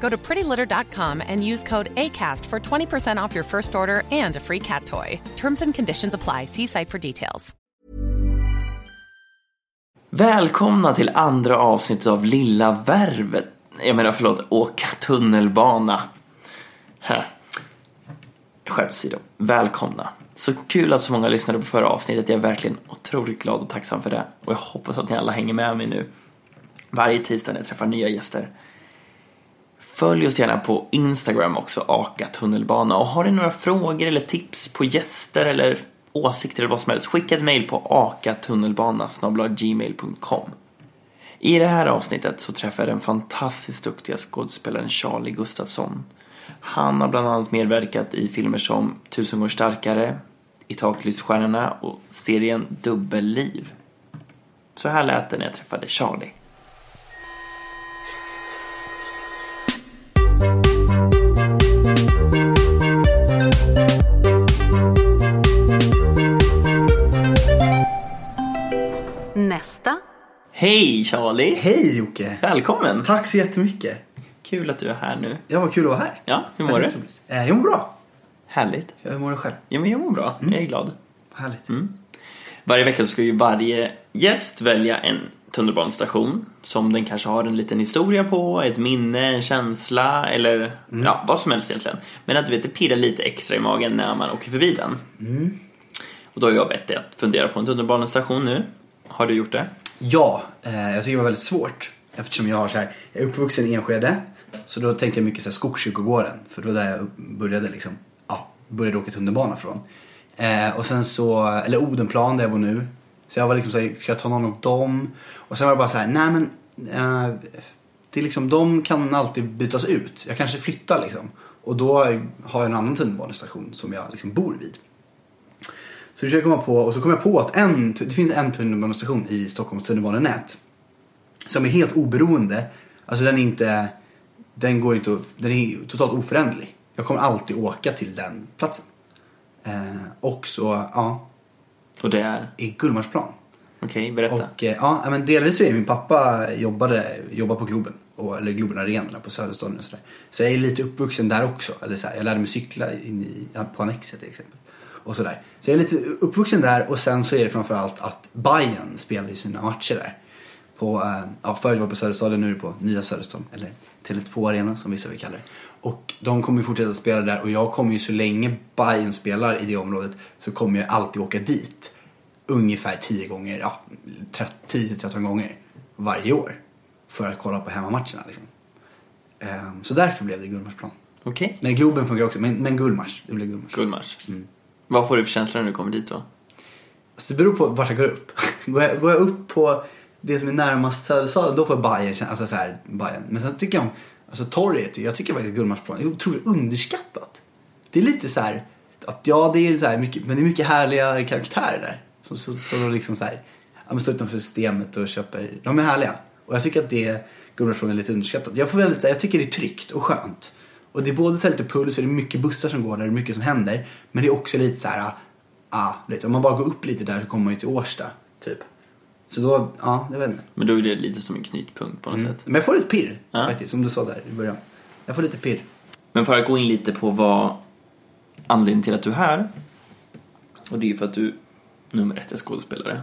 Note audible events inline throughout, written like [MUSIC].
Go to prettylitter.com and use code ACAST for 20% off your first order and a free cat toy. Terms and conditions apply. See site for details. Välkomna till andra avsnittet av Lilla Värvet. Jag menar förlåt, åka tunnelbana. Hä. Välkomna. Så kul att så många lyssnade på förra avsnittet. Jag är verkligen otroligt glad och tacksam för det. Och jag hoppas att ni alla hänger med mig nu. Varje tisdag när jag träffar nya gäster. Följ oss gärna på Instagram också, Aka tunnelbana. Och har ni några frågor eller tips på gäster eller åsikter eller vad som helst, skicka ett mail på akatunnelbana.gmail.com I det här avsnittet så träffar jag den fantastiskt duktiga skådespelaren Charlie Gustafsson. Han har bland annat medverkat i filmer som Tusen gånger starkare, I taklysstjärnorna och serien Dubbelliv. Så här lät det när jag träffade Charlie. Hej Charlie! Hej Jocke! Välkommen! Tack så jättemycket. Kul att du är här nu. Ja, vad kul att vara här. Ja, hur mår du? Väldigt roligt. Eh, jag mår bra. Härligt. Hur mår du själv? Ja, men jag mår bra. Jag är glad. Härligt. Varje vecka ska ju varje gäst välja en tunnelbanestation som den kanske har en liten historia på, ett minne, en känsla eller ja, vad som helst egentligen. Men att du vet, det pirrar lite extra i magen när man åker förbi den. Och då har jag bett dig att fundera på en tunnelbanestation nu. Har du gjort det? Ja, eh, jag tycker det var väldigt svårt. Eftersom jag har så här, jag är uppvuxen i Enskede. Så då tänkte jag mycket så här Skogskyrkogården. För det var där jag började liksom, ja, började åka tunnelbana från. Eh, och sen så, eller Odenplan där jag bor nu. Så jag var liksom såhär, ska jag ta någon av dem? Och sen var det bara så här, nej men. Eh, det är liksom, de kan alltid bytas ut. Jag kanske flyttar liksom. Och då har jag en annan tunnelbanestation som jag liksom bor vid. Så försöker jag komma på, och så kom jag på att en, det finns en tunnelbanestation i Stockholms tunnelbanenät. Som är helt oberoende. Alltså den är inte, den går inte, den är totalt oföränderlig. Jag kommer alltid åka till den platsen. Eh, och så, ja, Och det är? i Gullmarsplan. Okej, berätta. Och eh, ja, men delvis så är min pappa jobbade, jobbar på Globen. Och, eller Globen Arena på Söderstaden och sådär. Så jag är lite uppvuxen där också. Eller så här, jag lärde mig cykla in i, på Annexet till exempel. Och sådär. Så jag är lite uppvuxen där och sen så är det framförallt att Bayern spelar ju sina matcher där. På, eh, ja, förut var det på Söderstaden, nu är det på Nya Söderstaden. Eller Tele2 Arena som vissa vill kalla det. Och de kommer ju fortsätta spela där och jag kommer ju så länge Bayern spelar i det området så kommer jag alltid åka dit. Ungefär 10 gånger, ja 10-13 gånger varje år. För att kolla på hemmamatcherna liksom. Ehm, Så därför blev det Gullmarsplan. Okej. Nej, Globen funkar också, men, men Gullmars. Det blev Gullmars. Gullmars. Mm. Vad får du för känsla när du kommer dit då? Alltså, det beror på vart jag går upp. [LAUGHS] går, jag, går jag upp på det som är närmast Södersalen då får jag Bayern, alltså så här, Bayern. Men sen tycker jag om, alltså torget, jag tycker faktiskt Gullmarsplan är otroligt underskattat. Det är lite så här, att ja det är så här mycket, men det är mycket härliga karaktärer där. Som så, liksom så här, ja men står utanför systemet och köper, de är härliga. Och jag tycker att det, Gullmarsplan är lite underskattat. Jag får väldigt, så här, jag tycker det är tryggt och skönt. Och det är både så lite puls och det är mycket bussar som går där, det är mycket som händer. Men det är också lite så här, ah, lite, om man bara går upp lite där så kommer man ju till Årsta, typ. Så då, ja, jag vet inte. Men då är det lite som en knytpunkt på något sätt. Men jag får lite pirr Ja. faktiskt, som du sa där i början. Jag får lite pirr. Men för att gå in lite på vad anledningen till att du är här. Och det är ju för att du nummer ett är skådespelare.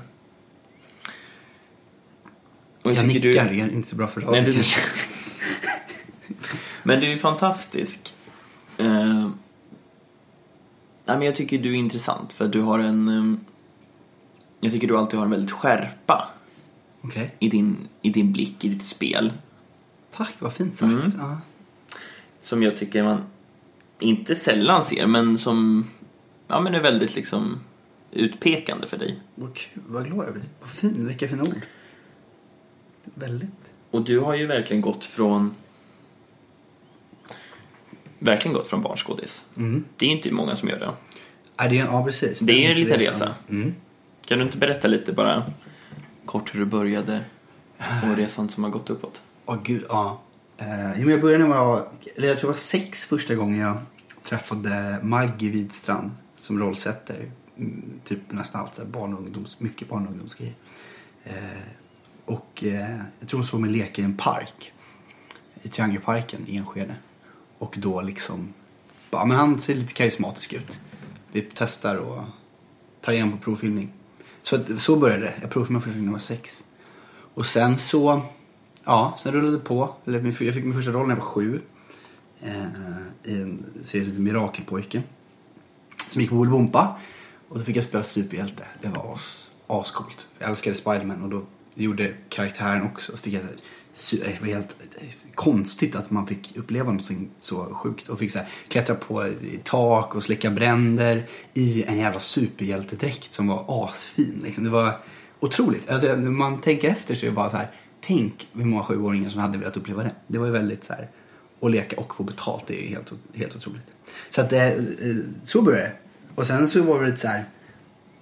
Och Jag tycker nickar, Du... det är inte så bra för Nej, du... Men du är fantastisk. Eh... Nej, men jag tycker du är intressant för du har en... ehm, Jag tycker du alltid har en väldigt skärpa Okej. i din, i din blick, i ditt spel. Tack, vad fint sagt. Mm. Ja. Som jag tycker man inte sällan ser, men som ja, men är väldigt liksom utpekande för dig. Vad kul, vad glad jag blir. Vad fin, vilka fina ord. Väldigt. Och du har ju verkligen gått från verkligen gått från barnskådis. Mm. Det är inte många som gör det. Ja, det är, ja, precis. Det är ju en liten resa. Mm. Kan du inte berätta lite bara kort hur du började och [SIGHS] resan som har gått uppåt? Åh gud, ja. Eh, jag började när jag var, eller jag tror jag var sex första gången jag träffade Maggie Widstrand som rollsätter. Mm, typ nästan allt barn och ungdoms, mycket barn och ungdomsgrejer. Eh, och eh, jag tror hon såg mig leka i en park. I Triangelparken i Enskede. Och då liksom, bara, men han ser lite karismatisk ut. Vi testar och tar igen på provfilmning. Så, att- så började det. Jag provfilmade första filmen när jag var sex. Och sen så, ja, sen rullade det på. Eller jag fick min första roll när jag var sju. Eh, I en serie som heter Mirakelpojke. Som gick på Bolibompa. Och då fick jag spela superhjälte. Det var as, ascoolt. Jag älskade Spiderman och då gjorde karaktären också. Så fick jag, Eh, helt eh, konstigt att man fick uppleva något så sjukt. Och fick så här, klättra på i tak och släcka bränder i en jävla superhjältedräkt som var asfin. Liksom. Det var otroligt. Alltså, när man tänker efter så är det bara så här. Tänk hur många sjuåringar som hade velat uppleva det. Det var ju väldigt så här. Att leka och få betalt det är ju helt, helt otroligt. Så att eh, så började det. Och sen så var det lite så här.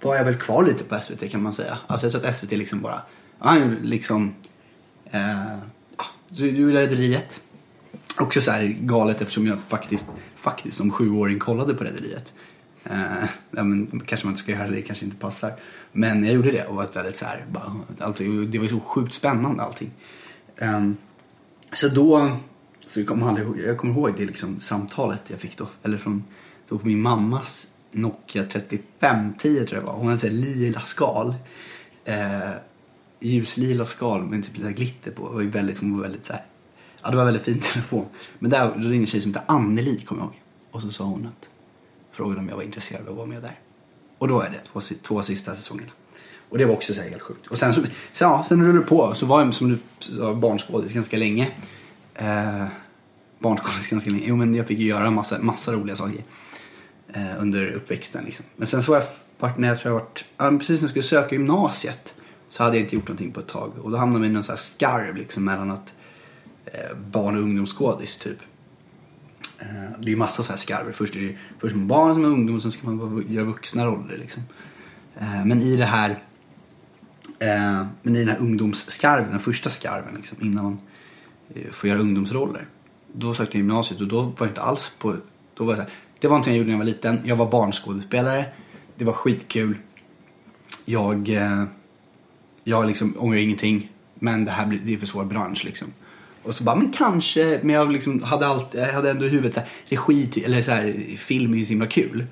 Var jag väl kvar lite på SVT kan man säga. Alltså jag tror att SVT liksom bara. Liksom. Eh, ah, så du gjorde Rederiet. Också så här galet eftersom jag faktiskt, faktiskt som sjuåring kollade på Rederiet. Eh, ja, men, kanske man inte ska göra det, det kanske inte passar. Men jag gjorde det och var väldigt så här, bara, allting, det var så sjukt spännande allting. Eh, så då, så jag kommer aldrig ihåg, jag kommer ihåg det liksom samtalet jag fick då, eller från då på min mammas Nokia 3510 tror jag det var. Hon hade så här lila skal. Eh, ljuslila skal med typ lite glitter på. Det var ju väldigt, hon var väldigt så här, ja det var en väldigt fin [LAUGHS] telefon. Men där då ringde en tjej som hette Anneli kommer jag ihåg. Och så sa hon att, frågade om jag var intresserad av att vara med där. Och då är det två, två sista säsongerna. Och det var också så här helt sjukt. Och sen så, ja, sen rullade det på. Så var jag som du sa barnskådis ganska länge. Eh, barnskådis ganska länge. Jo men jag fick ju göra massa, massa roliga saker. Eh, under uppväxten liksom. Men sen så var jag vart när jag tror jag vart, ja, precis när jag skulle söka gymnasiet. Så hade jag inte gjort någonting på ett tag. Och då hamnade man i någon så här skarv liksom mellan att eh, barn och ungdomsskådis typ. Eh, det är ju massa så här skarver. Först är det först med barn som är ungdom och sen ska man vara- göra vuxna roller liksom. Eh, men i det här eh, men i den här ungdomsskarven, den första skarven liksom, innan man eh, får göra ungdomsroller. Då sökte jag gymnasiet och då var jag inte alls på, då var jag så här, det var någonting jag gjorde när jag var liten. Jag var barnskådespelare. Det var skitkul. Jag, eh, jag liksom ångrar ingenting. Men det här blir, det är för svår bransch liksom. Och så bara, men kanske, men jag liksom hade allt, jag hade ändå i huvudet så här, regi, eller så här, film är ju så himla kul.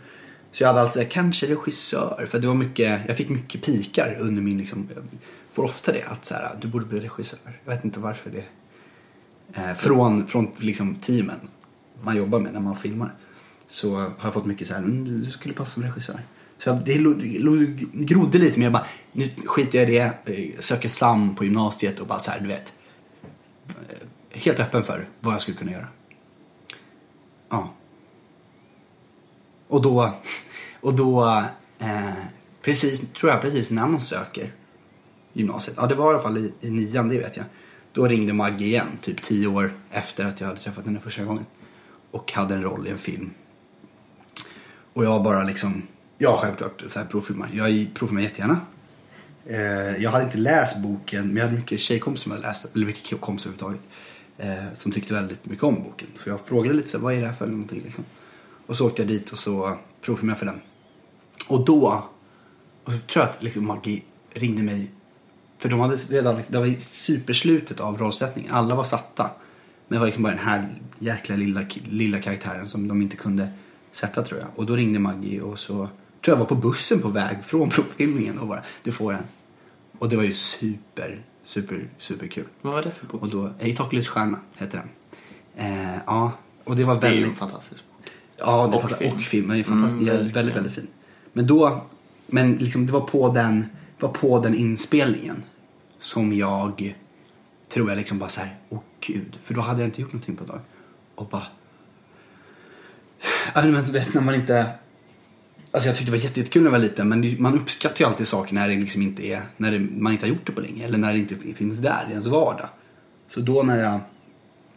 Så jag hade alltid så här, kanske regissör. För det var mycket, jag fick mycket pikar under min liksom, jag får ofta det att så här, du borde bli regissör. Jag vet inte varför det. Eh, från, från liksom teamen man jobbar med när man filmar. Så har jag fått mycket så här, mm, du skulle passa som regissör. Så jag- det grodde lite men jag bara, nu skiter jag i det, eh, söker SAM på gymnasiet och bara så här, du vet. Eh, helt öppen för vad jag skulle kunna göra. Ja. Och då, och då eh, precis, tror jag precis när man söker gymnasiet. Ja, det var i alla fall i, i nian, det vet jag. Då ringde Maggie igen, typ tio år efter att jag hade träffat henne första gången. Och hade en roll i en film. Och jag bara liksom, ja självklart, så här provfilmar. Jag provfilmar jättegärna. Eh, jag hade inte läst boken, men jag hade mycket tjejkompisar som hade läst eller mycket kompisar överhuvudtaget. Eh, som tyckte väldigt mycket om boken. Så jag frågade lite så här, vad är det här för någonting liksom. Och så åkte jag dit och så provfilmade jag för den. Och då, och så tror jag att liksom Maggie ringde mig för de hade redan, det var superslutet av rollsättningen. Alla var satta. Men det var liksom bara den här jäkla lilla, lilla karaktären som de inte kunde sätta tror jag. Och då ringde Maggie och så tror jag var på bussen på väg från provfilmningen och bara, du får den. Och det var ju super, super, super kul. Vad var det för bok? Och då, I taklets stjärna heter den. Eh, ja, och det var Det är ju väldigt... en fantastisk bok. Ja, det Och och, film. och film. Den är fantastisk. Mm, väldigt, väldigt, väldigt fin. Men då, men liksom det var på den, var på den inspelningen som jag tror jag liksom bara så här, åh gud, för då hade jag inte gjort någonting på ett tag. Och bara, ja men så vet när man inte, alltså jag tyckte det var jätte- jättekul när jag var liten men man uppskattar ju alltid saker när det liksom inte är, när det, man inte har gjort det på länge eller när det inte finns där i ens vardag. Så då när jag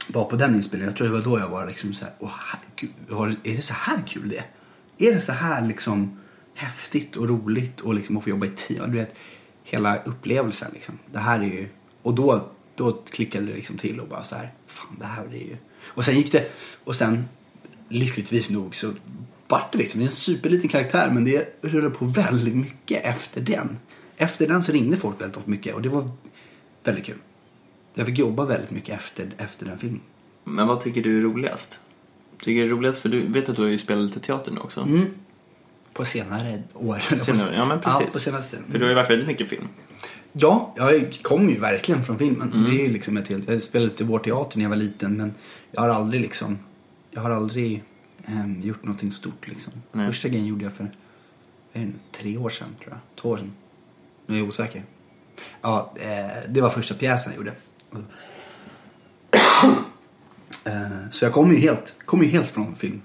var på den inspelningen, jag tror det var då jag var liksom så här, åh herregud, är det så här kul det är? Är det så här liksom häftigt och roligt och liksom att få jobba i team? Du vet, hela upplevelsen liksom. Det här är ju, och då, då klickade det liksom till och bara så här, fan det här är ju. Och sen gick det, och sen lyckligtvis nog så vart det liksom, det är en superliten karaktär men det rullade på väldigt mycket efter den. Efter den så ringde folk väldigt ofta mycket och det var väldigt kul. Jag fick jobba väldigt mycket efter, efter den filmen. Men vad tycker du är roligast? Tycker du är roligast, för du vet att du har ju spelat lite teater nu också. Mm. På senare år. Senare, ja men precis. Ja, på senaste tiden. För du har ju varit väldigt mycket film. Ja, jag kom ju verkligen från filmen. Det är liksom ett helt, jag spelade lite vår teater när jag var liten men jag har aldrig liksom, jag har aldrig ehm, gjort någonting stort liksom. Nej. Första grejen gjorde jag för, är tre år sedan tror jag. Två år sedan. Nu är jag osäker. Ja, eh, det var första pjäsen jag gjorde. [COUGHS] Eh, så jag kommer ju helt, kommer ju helt från film,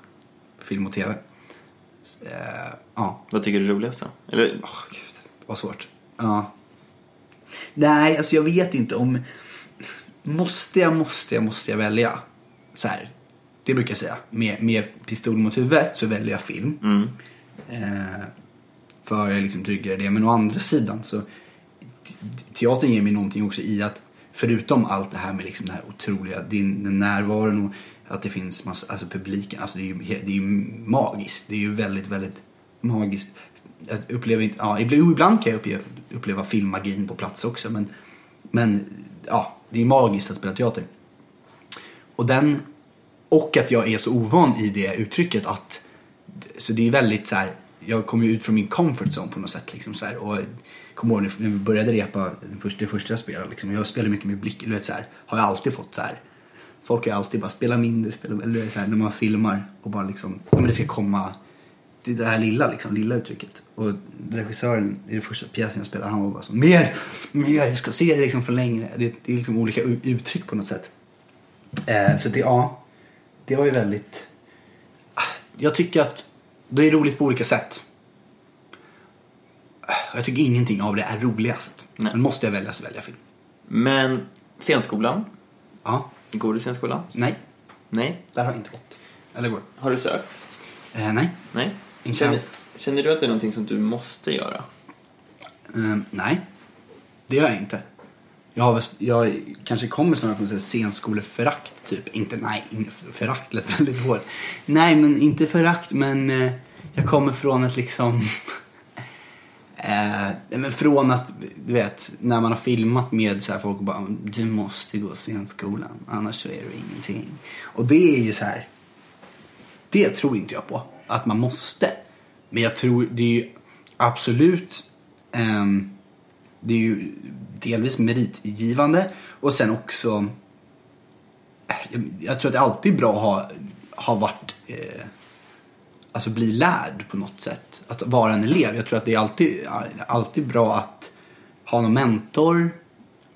film och tv. Eh, ja, Vad tycker du är roligast då? Eller, Åh, gud, vad svårt. Ja. Nej, alltså jag vet inte om... Måste jag, måste jag, måste jag välja? Så här. Det brukar jag säga. Med, med pistol mot huvudet så väljer jag film. mm. Eh, för jag liksom tryggare det. Men å andra sidan så... Teatern ger mig någonting också i att förutom allt det här med liksom den här otroliga din, den närvaron och att det finns massa, alltså publiken. Alltså det är ju, det är ju magiskt. Det är ju väldigt, väldigt magiskt. Jag upplever inte, ja, ibland kan jag uppleva, uppleva filmmagin på plats också. Men, men ja, det är magiskt att spela teater. Och den, och att jag är så ovan i det uttrycket att, så det är väldigt så här, jag kommer ju ut från min comfort zone på något sätt liksom så här. Och kommer ihåg när vi började repa, det första, det första jag spelade liksom, jag spelade mycket med blick, du vet så här, har jag alltid fått så här. Folk har ju alltid bara spela mindre, spela, eller du vet, så här, när man filmar och bara liksom, ja, men det ska komma, det är det här lilla liksom, lilla uttrycket. Och regissören i den första pjäsen jag spelade, han var bara så, mer, mer, jag ska se det liksom för längre. Det, det är liksom olika uttryck på något sätt. Eh, så det, ja, det var ju väldigt, ah, jag tycker att det är roligt på olika sätt. Ah, Jag tycker ingenting av det är roligast. Nej. Men måste jag välja så väljer jag film. Men scenskolan? Ja, Går du scenskolan? nej, Nej. där har jag inte gått. Eller går Har du sökt? eh, Nej. Nej. Inte Känner, än. känner du att det är någonting som du måste göra? Eh, nej, det gör jag inte. Jag, har, jag kanske kommer snarare från så scenskoleförakt typ. Inte, nej, inte förakt lät väldigt hårt. Nej, men inte förakt, men eh, jag kommer från ett liksom... [LAUGHS] eh, men från att, du vet, när man har filmat med så här folk och bara du måste gå scenskolan, annars så är du ingenting. Och det är ju så här, det tror inte jag på, att man måste. Men jag tror, det är ju absolut ehm, det är ju delvis meritgivande och sen också jag, jag tror att det alltid är bra att ha, ha varit eh, alltså bli lärd på något sätt. Att vara en elev. Jag tror att det är alltid, alltid bra att ha någon mentor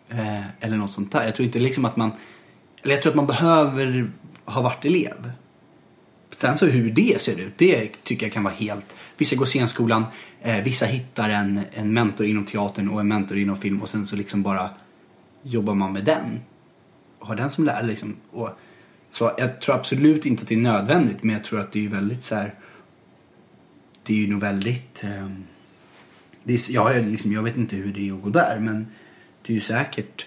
eh, eller något sånt där. Jag tror inte liksom att man, eller jag tror att man behöver ha varit elev. Sen så hur det ser ut, det tycker jag kan vara helt... Vissa går scenskolan, eh, vissa hittar en, en mentor inom teatern och en mentor inom film och sen så liksom bara jobbar man med den. Och har den som lärare liksom. Och, så jag tror absolut inte att det är nödvändigt men jag tror att det är väldigt så här. Det är ju nog väldigt... Eh, det är, ja, liksom, jag vet inte hur det är att gå där men det är ju säkert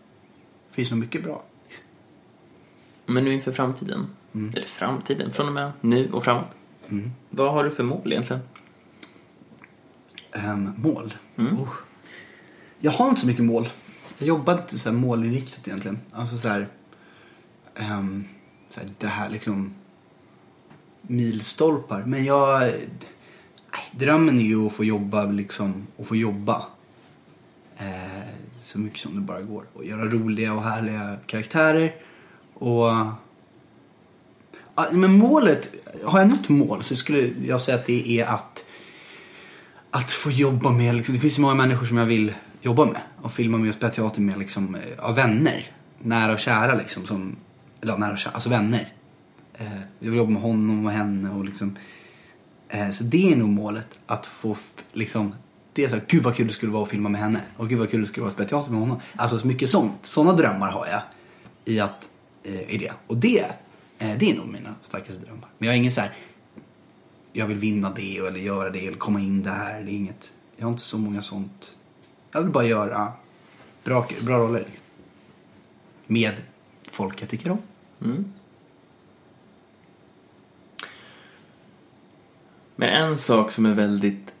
Det finns nog mycket bra. Men nu inför framtiden, eller framtiden, från och med nu och framåt. Vad har du för mål egentligen? Ehm, mål? Oh. Jag har inte så mycket mål. Jag jobbar inte så här målinriktat egentligen. Alltså så här, ehm, så här, det här liksom milstolpar. Men jag, drömmen är ju att få jobba liksom, och få jobba. Eh, så mycket som det bara går. Och göra roliga och härliga karaktärer. Och Ja, men målet, har jag något mål så skulle jag säga att det är att att få jobba med, liksom, det finns så många människor som jag vill jobba med och filma med och spela teater med liksom, eh, av vänner. Nära och kära liksom, som, eller ja, nära och kära, alltså vänner. Eh, jag vill jobba med honom och henne och liksom, eh, så det är nog målet att få liksom, det är så här, gud vad kul det skulle vara att filma med henne och gud vad kul det skulle vara att spela teater med honom. Alltså så mycket sånt, sådana drömmar har jag i att, eh, i det. Och det, eh, det är nog mina starkaste drömmar. Men jag har ingen så här jag vill vinna det eller göra det eller komma in där. Det är inget, jag har inte så många sånt. Jag vill bara göra bra, bra roller. Liksom. Med folk jag tycker om. Mm. Men en sak som är väldigt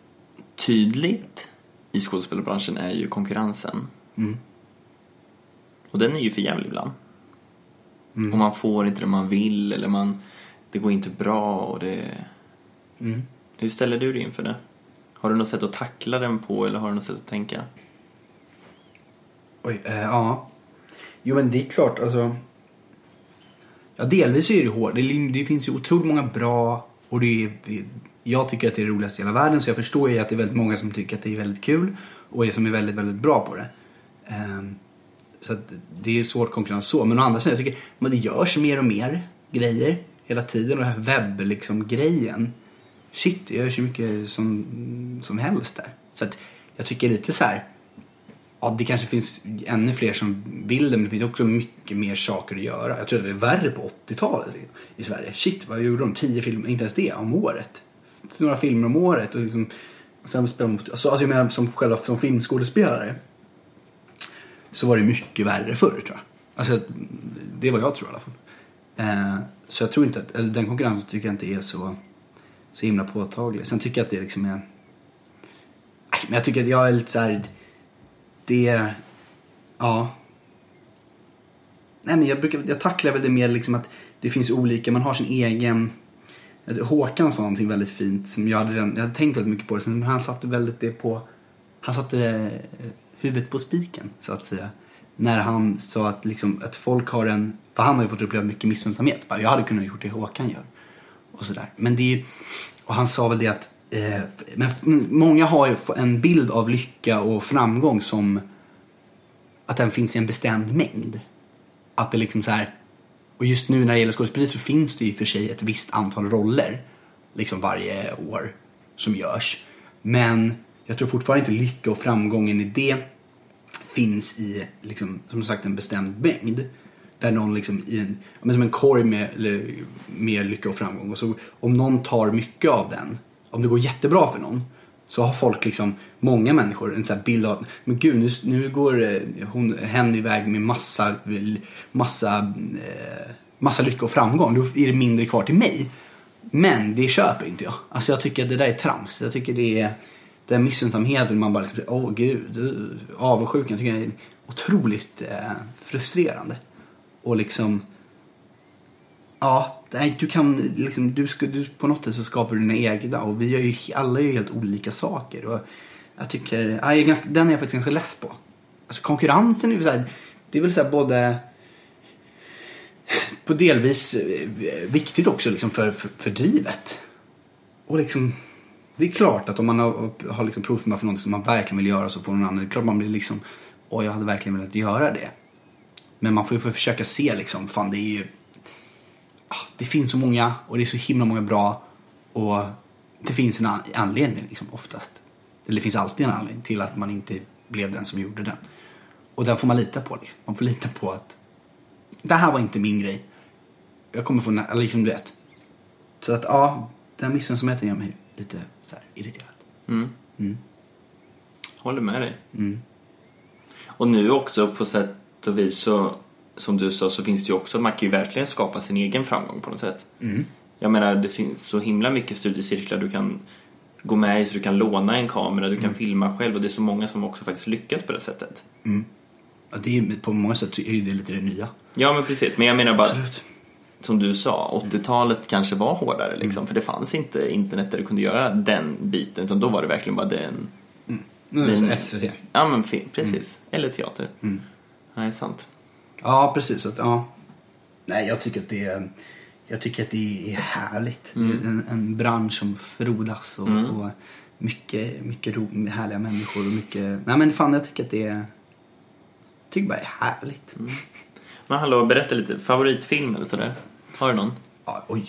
tydligt i skådespelarbranschen är ju konkurrensen. Mm. Och den är ju för jävlig ibland. Och man får inte det man vill eller man, det går inte bra och det... Mm. Hur ställer du dig inför det? Har du något sätt att tackla den på eller har du något sätt att tänka? Oj, eh, ja. Jo men det är klart alltså. Ja delvis är det hårt. Det, det finns ju otroligt många bra och det är, jag tycker att det är det roligaste i hela världen så jag förstår ju att det är väldigt många som tycker att det är väldigt kul och är som är väldigt, väldigt bra på det. Ehm, så att det är ju svårt konkurrens så. Men å andra sidan, jag tycker men det görs mer och mer grejer hela tiden och den här webb liksom grejen. Shit, det görs ju mycket som, som helst där. Så att jag tycker lite så här. Ja, det kanske finns ännu fler som vill det men det finns också mycket mer saker att göra. Jag tror att det var värre på 80-talet i Sverige. Shit, vad gjorde de? 10 filmer, inte ens det, om året. Några filmer om året. Och liksom, och sen spelade mot, alltså, alltså jag menar som själva som filmskådespelare så var det mycket värre förr tror jag. Alltså, det är vad jag tror i alla fall. Eh, så jag tror inte att, eller den konkurrensen tycker jag inte är så, så himla påtaglig. Sen tycker jag att det liksom är, nej, men jag tycker att jag är lite så här, det, ja. Nej men jag brukar, jag tacklar väl det mer liksom att det finns olika, man har sin egen, Håkan sa någonting väldigt fint som jag hade redan, jag hade tänkt väldigt mycket på det men han satte väldigt det på, han satte eh, huvudet på spiken så att säga. När han sa att, liksom, att folk har en, för han har ju fått uppleva mycket missunnsamhet. Jag hade kunnat gjort det Håkan gör. Och sådär. Men det är, och han sa väl det att eh, men många har ju en bild av lycka och framgång som att den finns i en bestämd mängd. Att det liksom så här, och just nu när det gäller skådespeleri så finns det ju för sig ett visst antal roller liksom varje år som görs. Men jag tror fortfarande inte lycka och framgången i det finns i liksom, som sagt en bestämd mängd. Där någon liksom i en, men som en korg med, med lycka och framgång. Och så om någon tar mycket av den, om det går jättebra för någon, så har folk liksom, många människor en sån här bild av, men gud nu, nu går eh, hon, hen iväg med massa, massa, eh, massa lycka och framgång. Då är det mindre kvar till mig. Men det köper inte jag. Alltså jag tycker att det där är trams. Jag tycker det är den missunnsamheten man bara liksom, åh gud, avundsjukan, avundsjukan tycker jag är otroligt eh, frustrerande. Och liksom, Ja, nej, du kan liksom, du ska, du, på något sätt så skapar du dina egna och vi gör ju, alla gör ju helt olika saker. Och jag tycker, ja, jag är ganska, den är jag faktiskt ganska less på. Alltså konkurrensen är ju såhär, det är väl såhär både på delvis eh, viktigt också liksom för, för, för drivet. Och liksom, det är klart att om man har, har liksom provfilmat för något som man verkligen vill göra så får någon annan, det är klart man blir liksom, åh jag hade verkligen velat göra det. Men man får ju försöka se liksom, fan det är ju, det finns så många och det är så himla många bra och det finns en an- anledning liksom oftast. Eller det finns alltid en anledning till att man inte blev den som gjorde den. Och den får man lita på liksom. Man får lita på att det här var inte min grej. Jag kommer få, eller liksom du vet. Så att ja, den missunnsamheten gör mig lite så här irriterad. Mm. Mm. Håller med dig. Mm. Och nu också på sätt och vis så, som du sa, så finns det ju också, man kan ju verkligen skapa sin egen framgång på något sätt. Mm. Jag menar, det finns så himla mycket studiecirklar du kan gå med i, så du kan låna en kamera, du kan Mm. filma själv och det är så många som också faktiskt lyckas på det sättet. Mm. Ja, det är, på många sätt är det lite det nya. Ja, men precis. Men jag menar bara, Absolut. som du sa, 80-talet kanske var hårdare liksom, för det fanns inte internet där du kunde göra den biten, utan då var det verkligen bara den... Nu är det den- SVT. Ja, men precis. Eller teater. Mm. Nej, sant. Ja, precis. Att, ja. Nej, jag tycker att det är, jag tycker att det är härligt. Mm. En, en bransch som frodas och, Mm. och mycket, mycket ro, härliga människor och mycket... Nej men fan, jag tycker att det är... Jag tycker bara det är härligt. Mm. Men hallå, berätta lite. Favoritfilm eller sådär? Har du någon? Ja, oj.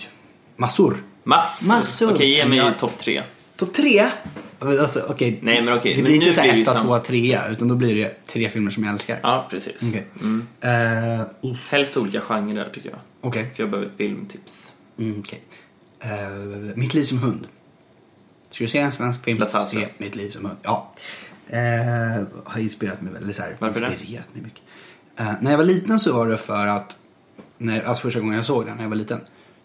Massor. Massor? Massor. Okej, ge mig topp tre. Topp tre? Men Alltså, okej. Nej, men okej. Det men blir nu inte så blir det ju etta, sam- tvåa, trea. Utan då blir det tre filmer som jag älskar. Ja, precis. Okej. Mm. Eh, uff. Helst olika genrer tycker jag. Okej. För jag behöver filmtips. Mm, okej. Eh, mitt liv som hund. Ska du se en svensk film? Lasse Se Mitt liv som hund. Ja. Eh, har inspirerat mig väldigt. Så här, Varför det? inspirerat mig mycket. Eh, när jag var liten så var det för att, när, alltså första gången jag såg den när jag var liten.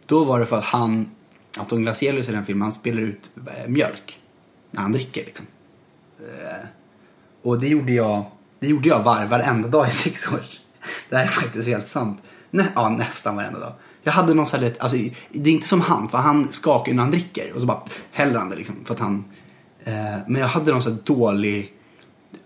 Då var det för att han, Anton Glaselius i den filmen, han spelar ut eh, mjölk. När han dricker liksom. Eh, och det gjorde jag, det gjorde jag var, varenda dag i sex år. Det här är faktiskt helt sant. Nä, ja, nästan varenda dag. Jag hade någon sån här, lätt- alltså, det är inte som han, för han skakar ju när han dricker. Och så bara häller han det liksom. För att han, eh, men jag hade någon sån här dålig,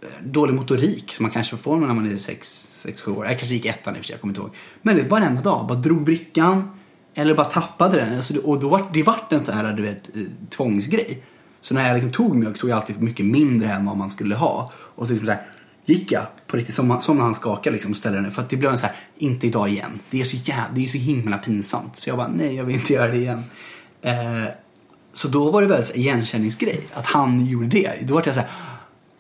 eh, dålig motorik som man kanske får när man är 6-7 år. Jag kanske gick ettan i och för sig, jag kommer inte ihåg. Men det var varenda dag, bara drog brickan. Eller bara tappade den. Alltså, och då var, det vart en sån här, du vet, eh, tvångsgrej. Så när jag liksom tog mjölk tog jag alltid mycket mindre än vad man skulle ha. Och så liksom så här, gick jag på riktigt som, som när han skakade liksom och ställde den. För att det blev en så här, inte idag igen. Det är så jävla, det är så himla pinsamt. Så jag bara, nej jag vill inte göra det igen. Eh, så då var det väl en igenkänningsgrej. Att han gjorde det. Då var jag så här,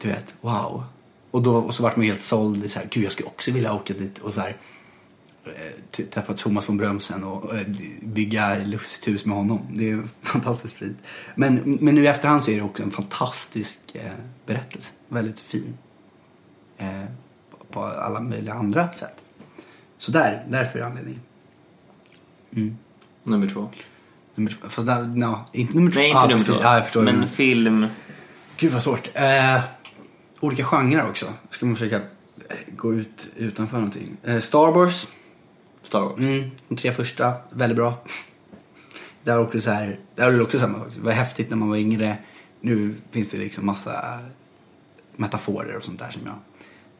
du vet, wow. Och, då, och så vart man helt såld. Så här, Gud jag skulle också vilja åka dit och så här träffa Thomas von Brömsen och eh, bygga lusthus med honom. Det är fantastiskt fint. Men, men nu i efterhand så är det också en fantastisk eh, berättelse. Väldigt fin. Eh, på- alla möjliga andra sätt. Så där, därför är anledningen. Mm. Nummer två. Nummer två, fast där, no, inte nummer två. Nej, inte ah, nummer två. Ja, förstår. Men film. Gud vad svårt. Eh, olika genrer också. Ska man försöka eh, gå ut utanför någonting. Eh, Star Wars. Star Wars. Mm, de tre första, väldigt bra. Där åkte det så här, där var det också samma sak. Det var häftigt när man var yngre. Nu finns det liksom massa metaforer och sånt där som jag,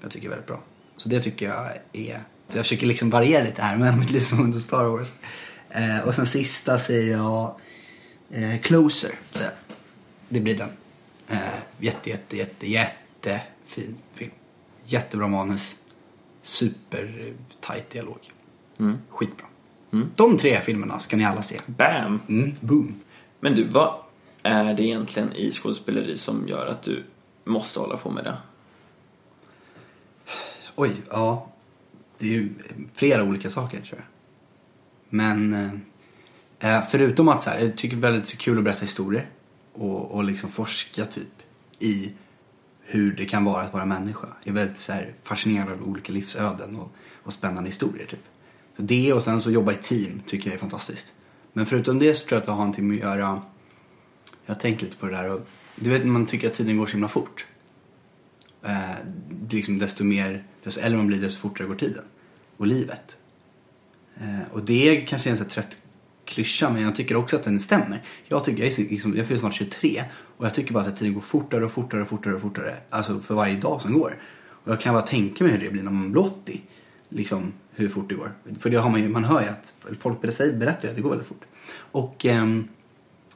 jag tycker är väldigt bra. Så det tycker jag är, jag försöker liksom variera lite här mellan [LAUGHS] mitt liv som och Star Wars. Eh, och sen sista säger jag eh, Closer. Så det blir den. Eh, jätte, jätte, jätte, jättefin film. Jättebra manus. Super tight dialog. Mm. Skitbra. Mm. De tre filmerna ska ni alla se. Bam! Mm, boom. Men du, vad är det egentligen i skådespeleri som gör att du måste hålla på med det? Oj, ja. Det är ju flera olika saker tror jag. Men eh, förutom att så här, jag tycker väldigt kul att berätta historier. Och, och liksom forska typ i hur det kan vara att vara människa. Jag är väldigt så här, fascinerad av olika livsöden och, och spännande historier typ. Det och sen så jobba i team tycker jag är fantastiskt. Men förutom det så tror jag att det har någonting med att göra. Jag har tänkt lite på det där och du vet när man tycker att tiden går så himla fort. Eh, liksom desto mer, desto äldre man blir desto fortare går tiden. Och livet. Eh, och det är kanske en sån här trött klyscha men jag tycker också att den stämmer. Jag, tycker, jag, är, liksom, jag fyller snart 23 och jag tycker bara att tiden går fortare och fortare och fortare och fortare. Alltså för varje dag som går. Och jag kan bara tänka mig hur det blir när man blir 80. Liksom hur fort det går. För det har man ju, man hör ju att folk berättar, berättar ju att det går väldigt fort. Och, ehm,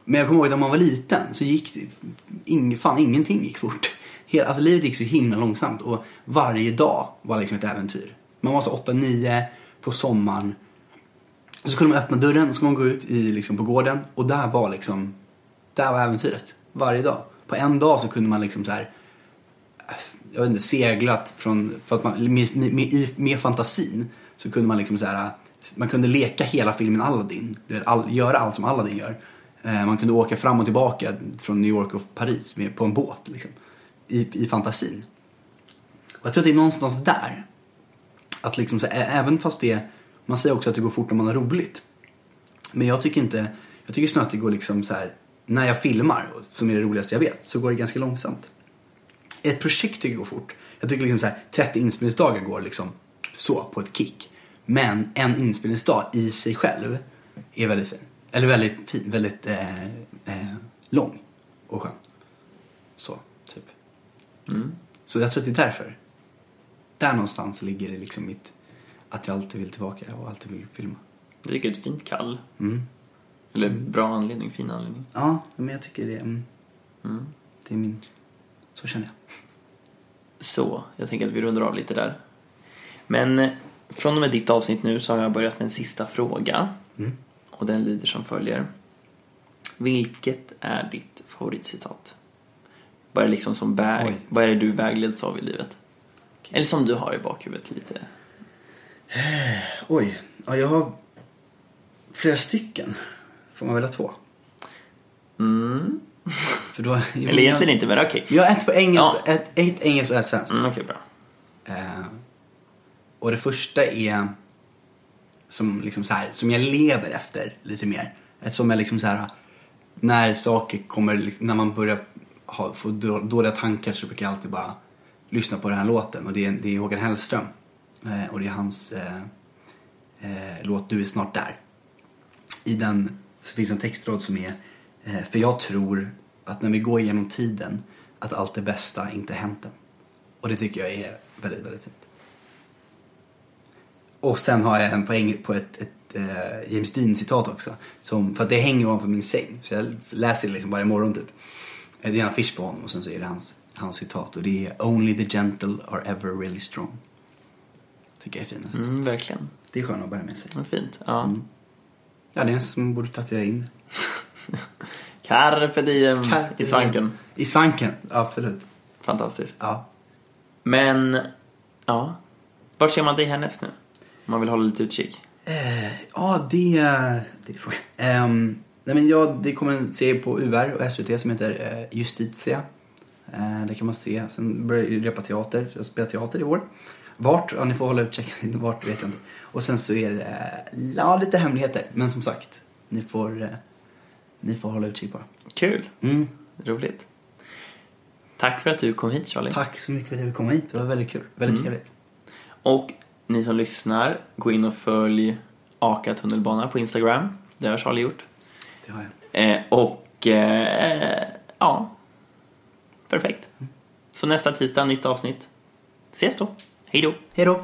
men jag kommer ihåg att när man var liten så gick det, ing, fan ingenting gick fort. [LAUGHS] Hela, alltså livet gick så himla långsamt och varje dag var liksom ett äventyr. Man var så 8-9 på sommaren. Och så kunde man öppna dörren och så kunde man gå ut i, liksom, på gården och där var liksom, där var äventyret. Varje dag. På en dag så kunde man liksom så här äh, jag vet inte, seglat från, för att man, med, med, med, med fantasin så kunde man liksom så här, man kunde leka hela filmen Aladdin. All, göra allt som Aladdin gör. Eh, man kunde åka fram och tillbaka från New York och Paris med, på en båt liksom. I, i fantasin. Och jag tror att det är någonstans där. Att liksom så, även fast det, man säger också att det går fort när man har roligt. Men jag tycker inte, jag tycker snarare att det går liksom så här, när jag filmar, som är det roligaste jag vet, så går det ganska långsamt. Ett projekt tycker jag går fort. Jag tycker liksom så här, 30 inspelningsdagar går liksom så på ett kick. Men en inspelningsdag i sig själv är väldigt fin. Eller väldigt fin, väldigt eh, eh, lång och skön. Så, typ. Mm. Så jag tror att det är därför. Där någonstans ligger det liksom mitt, att jag alltid vill tillbaka och alltid vill filma. Jag tycker det är ett fint kall. Mm. Eller bra anledning, fin anledning. Ja, men jag tycker det. Mm. Mm. Det är min, så känner jag. Så, jag tänker att vi rundar av lite där. Men eh, från och med ditt avsnitt nu så har jag börjat med en sista fråga. Mm. Och den lyder som följer. Vilket är ditt favoritcitat? Vad är, liksom som väg, Oj. vad är det du vägleds av i livet? Eller som du har i bakhuvudet lite. Oj, ja, jag har flera stycken. Får man välja två? Mm. För då, [LAUGHS] Eller egentligen inte, men okej. Jag har ett på engelska, Ja. ett, ett engelskt och ett svenskt. Mm, okej, bra. Eh, och det första är som, liksom så här, som jag lever efter lite mer. Eftersom som liksom så här när saker kommer, liksom, när man börjar ha, få dåliga tankar så brukar jag alltid bara lyssna på den här låten och det är, det är Håkan Hellström. Eh, och det är hans eh, eh, låt Du är snart där. I den så finns en textrad som är eh, För jag tror att när vi går igenom tiden att allt det bästa inte hänt än. Och det tycker jag är väldigt, väldigt fint. Och sen har jag en poäng på ett, ett eh, James Dean-citat också. Som, för att det hänger ovanför min säng. Så jag läser det liksom varje morgon typ. Eh, Det är en affisch på honom och sen så är det hans, hans citat. Och det är Only the gentle are ever really strong. Tycker jag är fint. Mm, verkligen. Det är skönt att bära med sig. Vad fint. Ja. Mm. Ja, det är som man borde tatuera in. [LAUGHS] Carpe diem Carpe i svanken. I svanken, absolut. Fantastiskt. Ja. Men, ja. Vart ser man dig härnäst nu? Man vill hålla lite utkik. Eh, ja, det, det är frågan. Um, nej men ja, det kommer en serie på UR och SVT som heter eh, Justitia. Eh, det kan man se. Sen börjar jag repa teater. Jag spelar teater i år. Vart? Ja, ni får hålla utkik. [LAUGHS] Vart vet jag inte. Och sen så är det eh, ja, lite hemligheter. Men som sagt, ni får, eh, ni får hålla utkik bara. Kul. Mm. Roligt. Tack för att du kom hit Charlie. Tack så mycket för att jag fick komma hit. Det var väldigt kul. Väldigt Mm. trevligt. Och ni som lyssnar, gå in och följ Aka tunnelbana på Instagram. Det har Charlie gjort. Det har jag. Eh, och eh, ja, perfekt. Så nästa tisdag, nytt avsnitt. Ses då. Hej då. Hej då.